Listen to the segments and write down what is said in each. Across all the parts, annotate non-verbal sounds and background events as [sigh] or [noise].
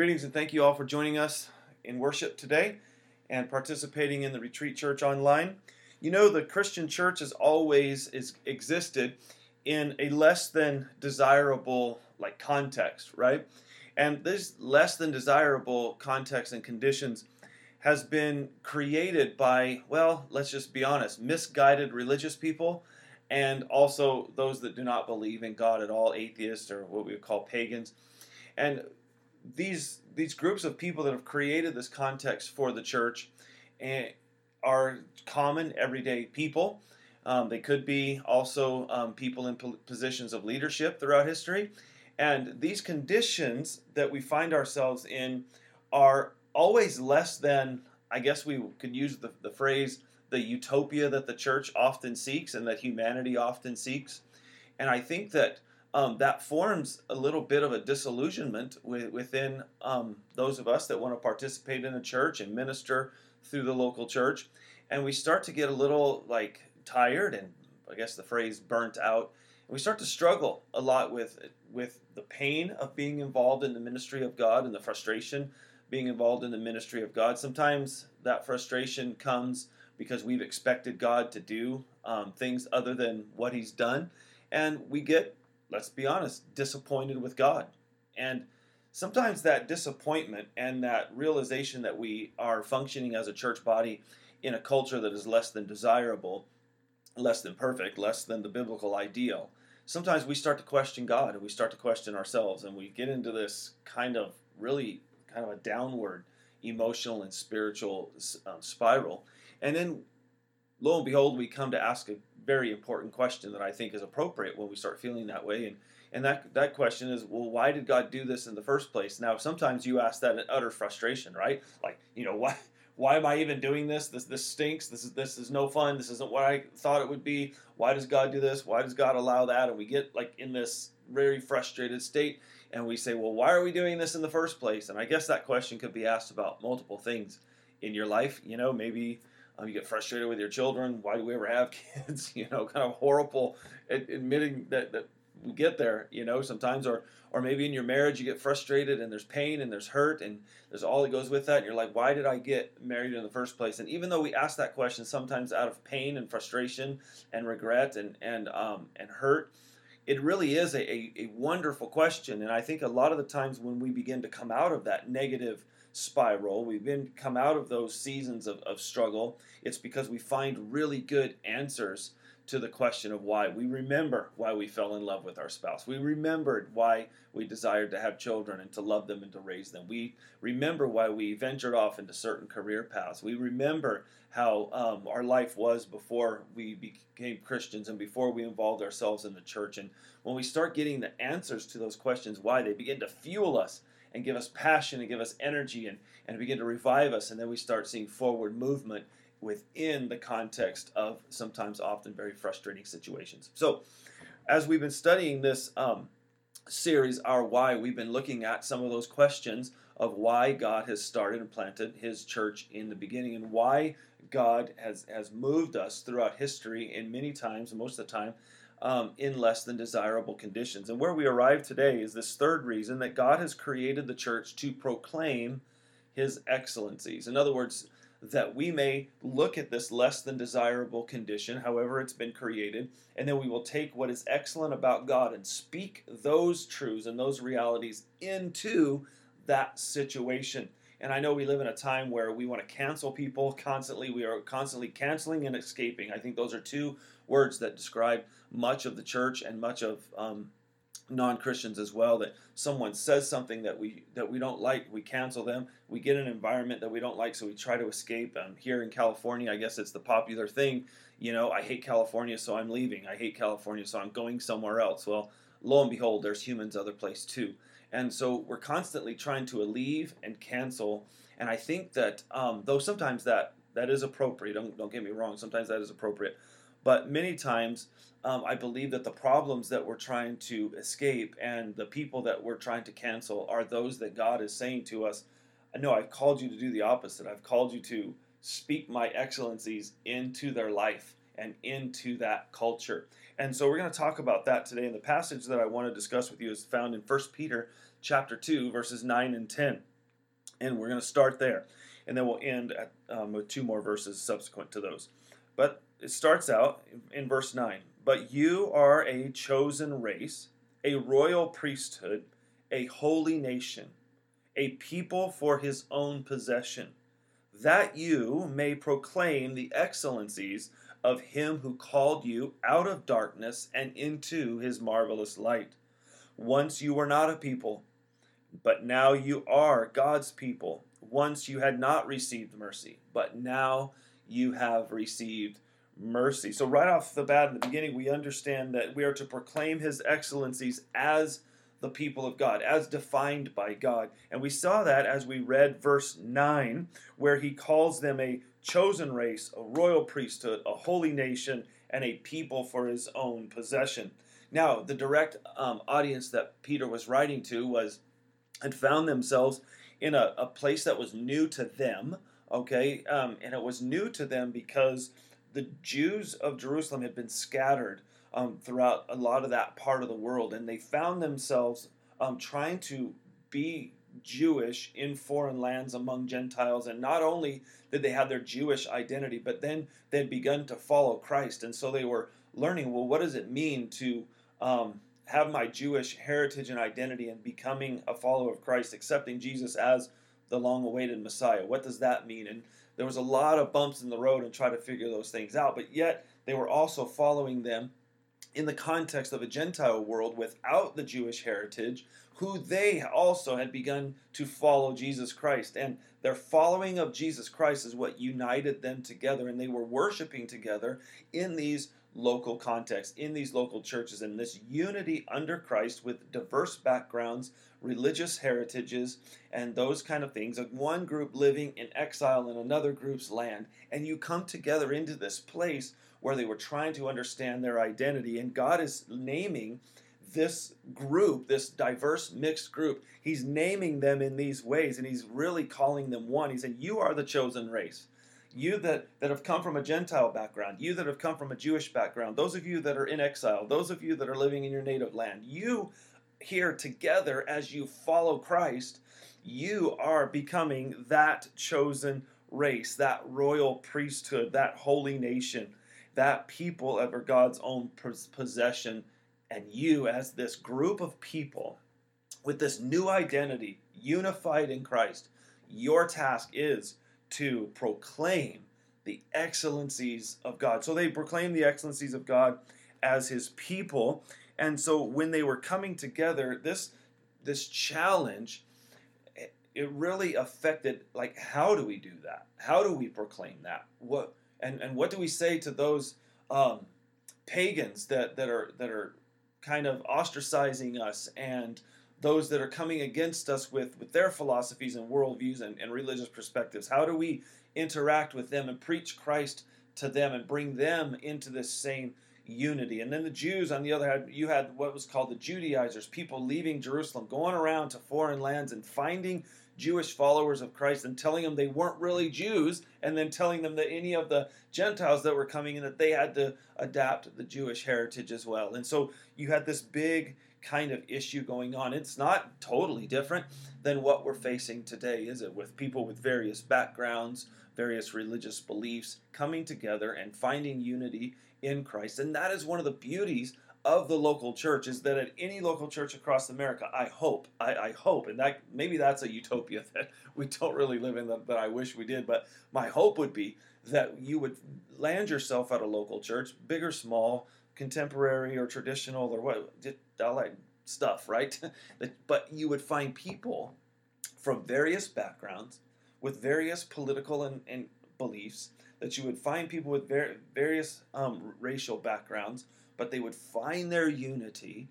Greetings and thank you all for joining us in worship today and participating in the Retreat Church online. You know, the Christian church has always is, existed in a less than desirable like context, right? And this less than desirable context and conditions has been created by, well, let's just be honest, misguided religious people and also those that do not believe in God at all, atheists or what we would call pagans. And these these groups of people that have created this context for the church and are common everyday people. Um, they could be also um, people in positions of leadership throughout history. And these conditions that we find ourselves in are always less than, I guess we could use the, the phrase, the utopia that the church often seeks and that humanity often seeks. And I think that um, that forms a little bit of a disillusionment within um, those of us that want to participate in a church and minister through the local church. And we start to get a little like tired and I guess the phrase burnt out. And we start to struggle a lot with with the pain of being involved in the ministry of God and the frustration being involved in the ministry of God. Sometimes that frustration comes because we've expected God to do um, things other than what He's done. And we get let's be honest, disappointed with God. And sometimes that disappointment and that realization that we are functioning as a church body in a culture that is less than desirable, less than perfect, less than the biblical ideal, sometimes we start to question God and we start to question ourselves and we get into this kind of really kind of a downward emotional and spiritual um, spiral. And then lo and behold, we come to ask a very important question that I think is appropriate when we start feeling that way. And and that that question is, well, why did God do this in the first place? Now, sometimes you ask that in utter frustration, right? Like, you know, [laughs] why why am I even doing this? This this stinks. This is this is no fun. This isn't what I thought it would be. Why does God do this? Why does God allow that? And we get like in this very frustrated state and we say, well, why are we doing this in the first place? And I guess that question could be asked about multiple things in your life. You know, maybe um, you get frustrated with your children. Why do we ever have [laughs] kids? you know, kind of horrible admitting that, that we get there, you know, sometimes, or, or maybe in your marriage you get frustrated and there's pain and there's hurt and there's all that goes with that. And you're like, why did I get married in the first place? And even though we ask that question sometimes out of pain and frustration and regret and, and, um, and hurt, it really is a, a, a wonderful question. And I think a lot of the times when we begin to come out of that negative spiral, we've been come out of those seasons of, of struggle, it's because we find really good answers to the question of why. We remember why we fell in love with our spouse. We remembered why we desired to have children and to love them and to raise them. We remember why we ventured off into certain career paths. We remember how um, our life was before we became Christians and before we involved ourselves in the church. And when we start getting the answers to those questions, why, they begin to fuel us and give us passion and give us energy and, and begin to revive us. And then we start seeing forward movement within the context of sometimes often very frustrating situations. So, as we've been studying this um, series, Our Why, we've been looking at some of those questions of why God has started and planted His church in the beginning and why God has, has moved us throughout history and many times, most of the time, um, in less than desirable conditions. And where we arrive today is this third reason that God has created the church to proclaim His excellencies. In other words, that we may look at this less than desirable condition, however it's been created, and then we will take what is excellent about God and speak those truths and those realities into that situation. And I know we live in a time where we want to cancel people constantly. We are constantly canceling and escaping. I think those are two words that describe much of the church and much of um, non-Christians as well that someone says something that we that we don't like, we cancel them. We get an environment that we don't like, so we try to escape. Um, here in California, I guess it's the popular thing. You know, I hate California, so I'm leaving. I hate California, so I'm going somewhere else. Well, lo and behold, there's humans other place too, and so we're constantly trying to leave and cancel. And I think that um, though sometimes that that is appropriate. Don't don't get me wrong. Sometimes that is appropriate, but many times um, I believe that the problems that we're trying to escape and the people that we're trying to cancel are those that God is saying to us, No, I've called you to do the opposite. I've called you to speak my excellencies into their life and into that culture. And so we're going to talk about that today. And the passage that I want to discuss with you is found in 1 Peter chapter 2, verses 9 and 10. And we're going to start there. And then we'll end at, um, with two more verses subsequent to those. But it starts out in verse 9 But you are a chosen race, a royal priesthood, a holy nation, a people for his own possession, that you may proclaim the excellencies of him who called you out of darkness and into his marvelous light. Once you were not a people, but now you are God's people. Once you had not received mercy, but now you have received mercy. So, right off the bat in the beginning, we understand that we are to proclaim his excellencies as the people of God, as defined by God. And we saw that as we read verse 9, where he calls them a chosen race, a royal priesthood, a holy nation, and a people for his own possession. Now, the direct um, audience that Peter was writing to was had found themselves in a, a place that was new to them, okay? Um, and it was new to them because the Jews of Jerusalem had been scattered um, throughout a lot of that part of the world, and they found themselves um, trying to be Jewish in foreign lands among Gentiles. And not only did they have their Jewish identity, but then they'd begun to follow Christ. And so they were learning well, what does it mean to um, have my Jewish heritage and identity and becoming a follower of Christ, accepting Jesus as the long awaited Messiah? What does that mean? And there was a lot of bumps in the road and try to figure those things out, but yet they were also following them in the context of a Gentile world without the Jewish heritage, who they also had begun to follow Jesus Christ. And their following of Jesus Christ is what united them together, and they were worshiping together in these local context, in these local churches, and this unity under Christ with diverse backgrounds, religious heritages, and those kind of things. Of one group living in exile in another group's land, and you come together into this place where they were trying to understand their identity. And God is naming this group, this diverse mixed group, He's naming them in these ways, and He's really calling them one. He said, You are the chosen race. You that, that have come from a Gentile background, you that have come from a Jewish background, those of you that are in exile, those of you that are living in your native land, you here together as you follow Christ, you are becoming that chosen race, that royal priesthood, that holy nation that people are God's own possession, and you, as this group of people with this new identity, unified in Christ, your task is to proclaim the excellencies of God. So they proclaimed the excellencies of God as his people. And so when they were coming together, this this challenge it really affected like how do we do that? How do we proclaim that? What and and what do we say to those um, pagans that that are that are kind of ostracizing us and those that are coming against us with with their philosophies and worldviews and, and religious perspectives how do we interact with them and preach christ to them and bring them into this same unity and then the jews on the other hand you had what was called the judaizers people leaving jerusalem going around to foreign lands and finding Jewish followers of Christ and telling them they weren't really Jews, and then telling them that any of the Gentiles that were coming in that they had to adapt the Jewish heritage as well. And so you had this big kind of issue going on. It's not totally different than what we're facing today, is it? With people with various backgrounds, various religious beliefs coming together and finding unity in Christ. And that is one of the beauties of the local church is that at any local church across America, I hope, I, I, hope, and that maybe that's a utopia [laughs] that we don't really live in that, that I wish we did, but my hope would be that you would land yourself at a local church, big or small, contemporary or traditional or what, all that stuff, right? [laughs] but you would find people from various backgrounds with various political and, and beliefs, that you would find people with ver- various um, racial backgrounds but they would find their unity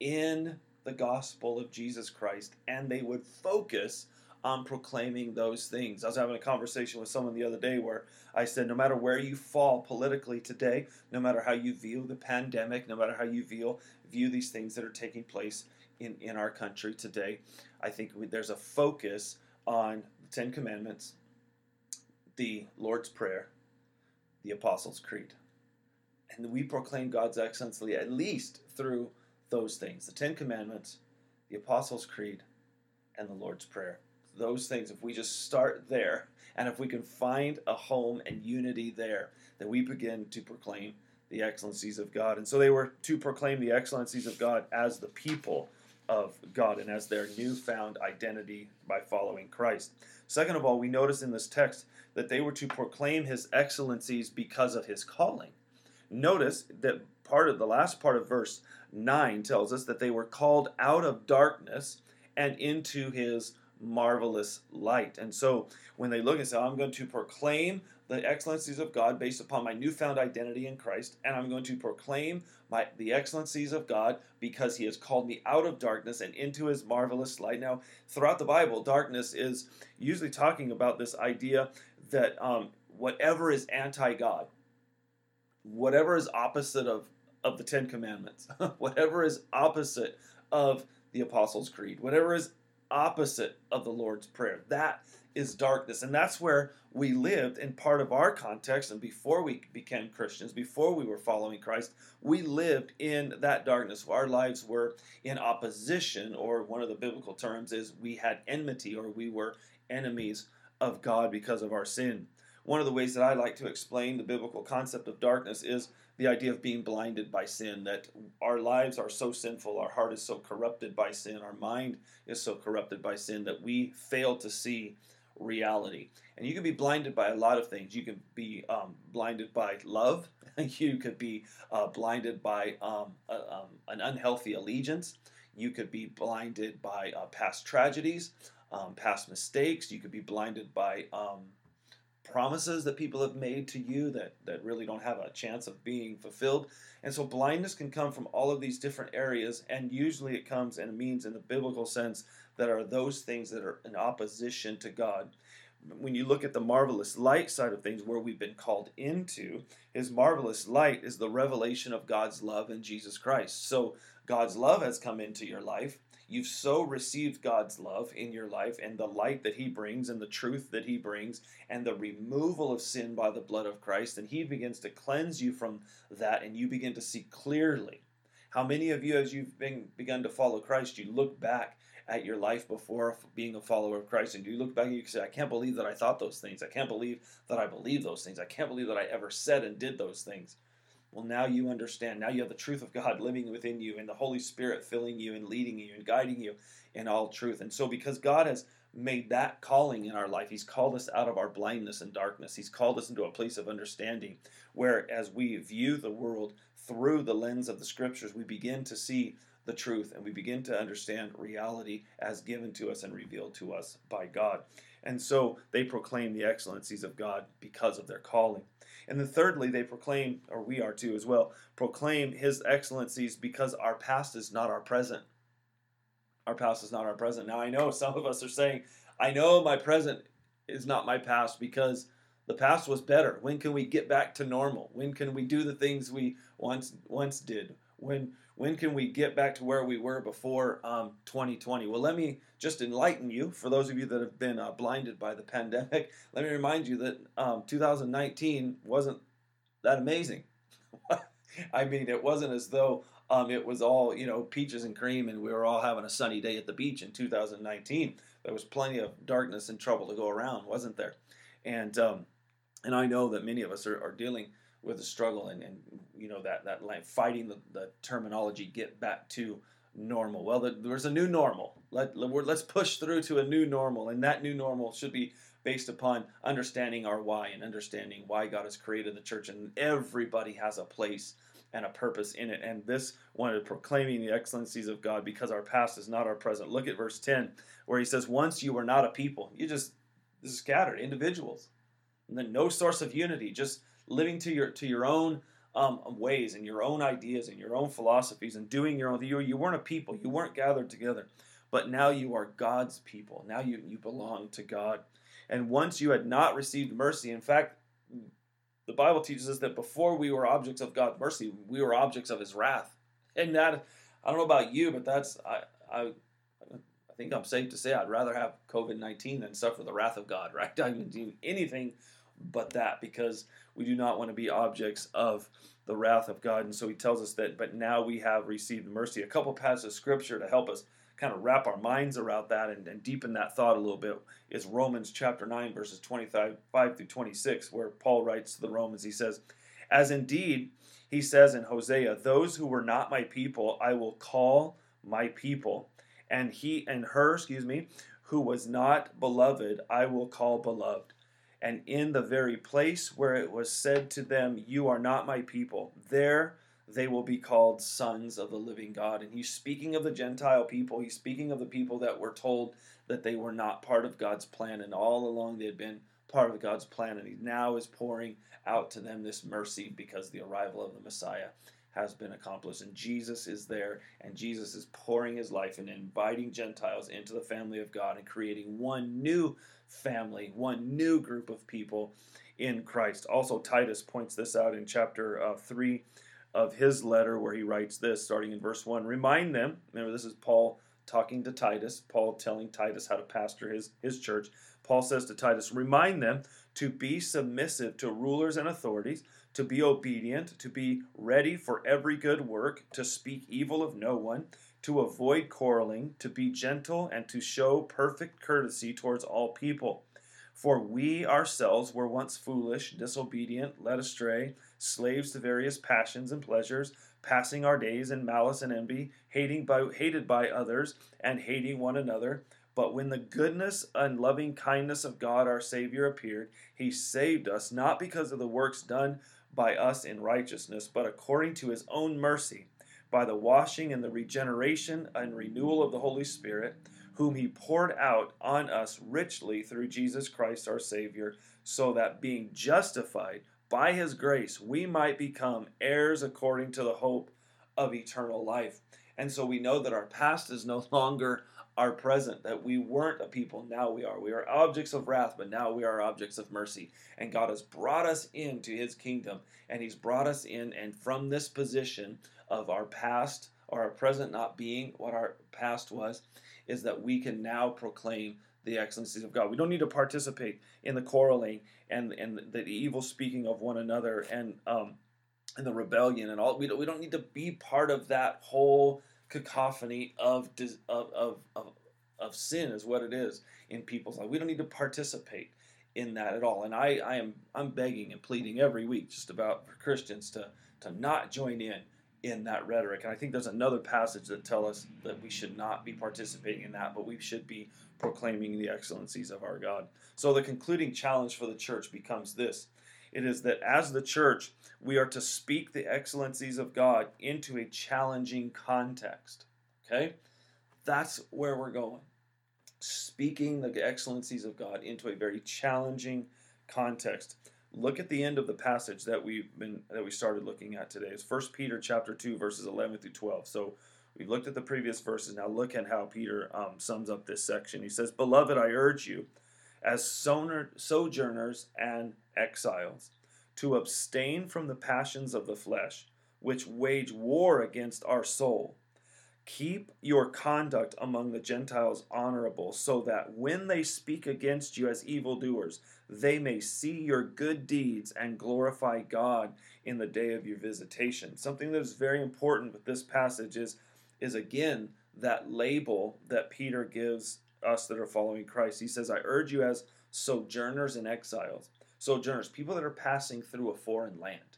in the gospel of Jesus Christ and they would focus on proclaiming those things. I was having a conversation with someone the other day where I said, no matter where you fall politically today, no matter how you view the pandemic, no matter how you view, view these things that are taking place in, in our country today, I think we, there's a focus on the Ten Commandments, the Lord's Prayer, the Apostles' Creed and we proclaim God's excellency at least through those things the Ten Commandments, the Apostles' Creed, and the Lord's Prayer. Those things, if we just start there, and if we can find a home and unity there, then we begin to proclaim the excellencies of God. And so they were to proclaim the excellencies of God as the people of God and as their newfound identity by following Christ. Second of all, we notice in this text that they were to proclaim his excellencies because of his calling. Notice that part of the last part of verse 9 tells us that they were called out of darkness and into his marvelous light. And so when they look and say, I'm going to proclaim the excellencies of God based upon my newfound identity in Christ, and I'm going to proclaim my, the excellencies of God because He has called me out of darkness and into His marvelous light. Now, throughout the Bible, darkness is usually talking about this idea that um, whatever is anti God, whatever is opposite of, of the Ten Commandments, [laughs] whatever is opposite of the Apostles' Creed, whatever is opposite of the Lord's Prayer, that is darkness. And that's where we lived in part of our context. And before we became Christians, before we were following Christ, we lived in that darkness. Our lives were in opposition, or one of the biblical terms is we had enmity, or we were enemies of God because of our sin. One of the ways that I like to explain the biblical concept of darkness is the idea of being blinded by sin, that our lives are so sinful, our heart is so corrupted by sin, our mind is so corrupted by sin that we fail to see reality. And you can be blinded by a lot of things. You can be um, blinded by love. [laughs] you could be uh, blinded by um, um, an unhealthy allegiance. You could be blinded by uh, past tragedies, um, past mistakes. You could be blinded by um, promises that people have made to you that, that really don't have a chance of being fulfilled. And so blindness can come from all of these different areas, and usually it comes and means in the biblical sense that are those things that are in opposition to God. When you look at the marvelous light side of things, where we've been called into, His marvelous light is the revelation of God's love in Jesus Christ. So God's love has come into your life. You've so received God's love in your life and the light that He brings and the truth that He brings and the removal of sin by the blood of Christ. And He begins to cleanse you from that and you begin to see clearly. How many of you, as you've been, begun to follow Christ, you look back at your life before being a follower of Christ, and you look back and you say, I can't believe that I thought those things. I can't believe that I believe those things. I can't believe that I ever said and did those things. Well, now you understand. Now you have the truth of God [laughs] living within you, and the Holy Spirit filling you and leading you and guiding you in all truth. And so, because God has made that calling in our life, He's called us out of our blindness and darkness. He's called us into a place of understanding where, as we view the world through the lens of the Scriptures, we begin to see the truth and we begin to understand reality as given to us and revealed to us by God. And so they proclaim the excellencies of God because of their calling. And then thirdly, they proclaim, or we are too as well, proclaim his excellencies because our past is not our present. Our past is not our present. Now I know [laughs] some of us are saying, I know my present is not my past because the past was better. When can we get back to normal? When can we do the things we once once did? When when can we get back to where we were before um, 2020? Well, let me just enlighten you. For those of you that have been uh, blinded by the [laughs] pandemic, let me remind you that um, 2019 wasn't that amazing. [laughs] I mean, it wasn't as though um, it was all you know peaches and cream and we were all having a sunny day at the beach in 2019. There was plenty of darkness and trouble to go around, wasn't there? And um, and I know that many of us are, are dealing with the struggle and, and you know that that like fighting the, the terminology get back to normal. Well, the, there's a new normal. Let, let's push through to a new normal, and that new normal should be based upon understanding our why and understanding why God has created the church, and everybody has a place and a purpose in it. And this wanted proclaiming the excellencies of God because our past is not our present. Look at verse 10, where he says, Once you were not a people, you just scattered individuals. And then no source of unity, just living to your to your own um, ways and your own ideas and your own philosophies and doing your own. You, you weren't a people. You weren't gathered together. But now you are God's people. Now you, you belong to God. And once you had not received mercy, in fact, the Bible teaches us that before we were objects of God's mercy, we were objects of His wrath. And that, I don't know about you, but that's I I, I think I'm safe to say I'd rather have COVID nineteen than suffer the wrath of God. Right? [laughs] I would do anything but that because we do not want to be objects of the wrath of God. And so he tells us that, but now we have received mercy. A couple passages of scripture to help us kind of wrap our minds around that and, and deepen that thought a little bit is Romans chapter 9, verses 25 through 26, where Paul writes to the Romans, he says, As indeed, he says in Hosea, those who were not my people, I will call my people. And he and her, excuse me, who was not beloved, I will call beloved. And in the very place where it was said to them, You are not my people, there they will be called sons of the living God. And he's speaking of the Gentile people. He's speaking of the people that were told that they were not part of God's plan, and all along they had been part of God's plan. And he now is pouring out to them this mercy because the arrival of the Messiah has been accomplished. And Jesus is there, and Jesus is pouring his life and inviting Gentiles into the family of God and creating one new family, one new group of people in Christ. Also, Titus points this out in chapter uh, 3 of his letter, where he writes this, starting in verse 1 Remind them, remember, this is Paul talking to Titus, Paul telling Titus how to pastor his, his church. Paul says to Titus, Remind them to be submissive to rulers and authorities, to be obedient, to be ready for every good work, to speak evil of no one, to avoid quarreling, to be gentle, and to show perfect courtesy towards all people. For we ourselves were once foolish, disobedient, led astray, slaves to various passions and pleasures, passing our days in malice and envy, hating by, hated by others, and hating one another. But when the goodness and loving kindness of God our Savior appeared, he saved us, not because of the works done by us in righteousness, but according to his own mercy, by the washing and the regeneration and renewal of the Holy Spirit whom he poured out on us richly through Jesus Christ our Savior, so that being justified by his grace, we might become heirs according to the hope of eternal life. And so we know that our past is no longer our present, that we weren't a people, now we are. We are objects of wrath, but now we are objects of mercy. And God has brought us into his kingdom, and he's brought us in, and from this position of our past or our present not being what our past was, is that we can now proclaim the excellencies of God. We don't need to participate in the quarreling and and the evil speaking of one another and um and the rebellion and all. We don't, we don't need to be part of that whole cacophony of of of of, of sin is what it is in people's life. We don't need to participate in that at all. And I, I am I'm begging and pleading every week just about for Christians to to not join in in that rhetoric. And I think there's another passage that tell us that we should not be participating in that, but we should be proclaiming the excellencies of our God. So the concluding challenge for the church becomes this. It is that as the church, we are to speak the excellencies of God into a challenging context. Okay? That's where we're going. Speaking the excellencies of God into a very challenging context look at the end of the passage that we've been that we started looking at today. It's 1 Peter chapter 2 verses 11 through 12. So we've looked at the previous verses. Now look at how Peter um, sums up this section. He says, "Beloved, I urge you, as sojourners and exiles, to abstain from the passions of the flesh, which wage war against our soul." Keep your conduct among the Gentiles honorable, so that when they speak against you as evildoers, they may see your good deeds and glorify God in the day of your visitation. Something that is very important with this passage is, is again that label that Peter gives us that are following Christ. He says, I urge you as sojourners and exiles. Sojourners, people that are passing through a foreign land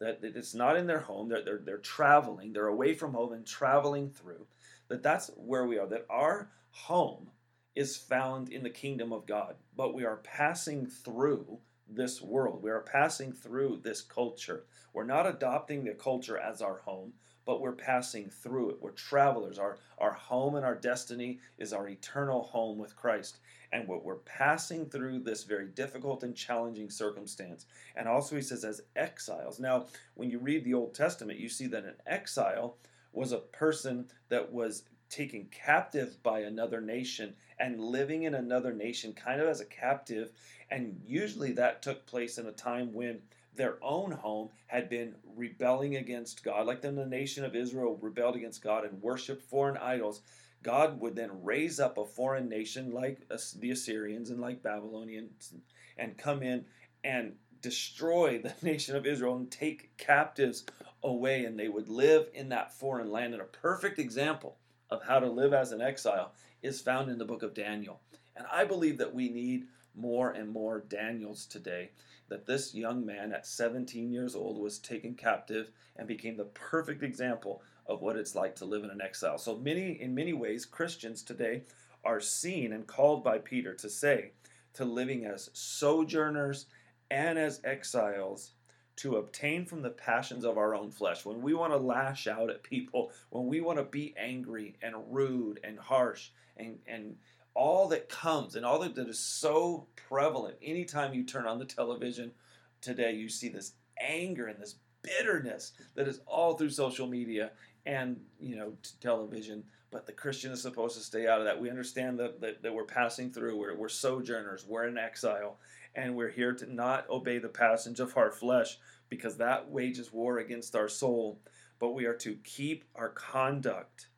that, it's not in their home they're, they're, they're traveling they're away from home and traveling through that that's where we are that our home is found in the kingdom of god but we are passing through this world. We are passing through this culture. We're not adopting the culture as our home but we're passing through it. We're travelers. Our, our home and our destiny is our eternal home with christ and what we're passing through this very difficult and challenging circumstance. And also, he says, as exiles. Now, when you read the Old Testament, you see that an exile was a person that was taken captive by another nation and living in another nation kind of as a captive. And usually that took place in a time when their own home had been rebelling against God, like then the nation of Israel rebelled against God and worshiped foreign idols. God would then raise up a foreign nation like the Assyrians and like Babylonians and come in and destroy the [laughs] nation of Israel and take captives away, and they would live in that foreign land. And a perfect example of how to live as an exile is found in the book of Daniel. And I believe that we need more and more Daniels today. That this young man at 17 years old was taken captive and became the perfect example of what it's like to live in an exile. So many in many ways Christians today are seen and called by Peter to say to living as sojourners and as exiles to obtain from the passions of our own flesh. When we want to lash out at people, when we want to be angry and rude and harsh and, and all that comes and all that, that is so prevalent. Anytime you turn on the television today, you see this anger and this bitterness that is all through social media and you know television. But the christian is supposed to stay out of that. We understand that, that, that we're passing through. We're, we're sojourners. We're in exile. And we're here to not obey the passage of our flesh because that wages war against our soul. But we are to keep our conduct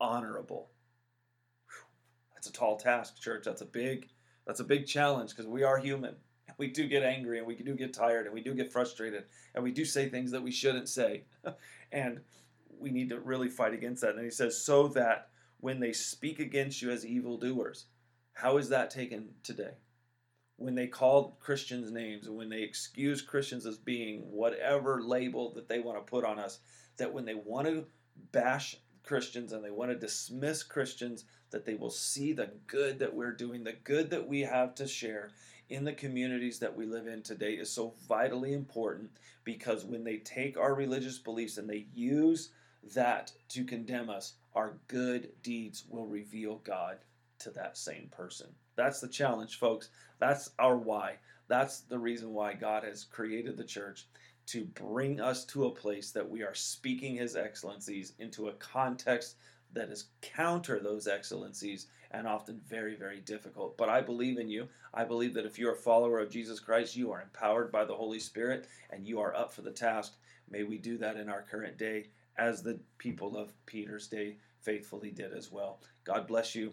honorable that's a tall task church that's a big that's a big challenge because we are human we do get angry and we do get tired and we do get frustrated and we do say things that we shouldn't say [laughs] and we need to really fight against that. And he says, so that when they speak against you as evildoers, how is that taken today? When they call Christians names and when they excuse Christians as being whatever label that they want to put on us, that when they want to bash Christians and they want to dismiss Christians, that they will see the good that we're doing, the good that we have to share in the communities that we live in today is so vitally important because when they take our religious beliefs and they use that to condemn us, our good deeds will reveal God to that same person. That's the challenge, folks. That's our why. That's the reason why God has created the church to bring us to a place that we are speaking His excellencies into a context that is counter those excellencies and often very, very difficult. But I believe in you. I believe that if you're a follower of Jesus Christ, you are empowered by the Holy Spirit and you are up for the task. May we do that in our current day as the people of Peter's day faithfully did as well. God bless you.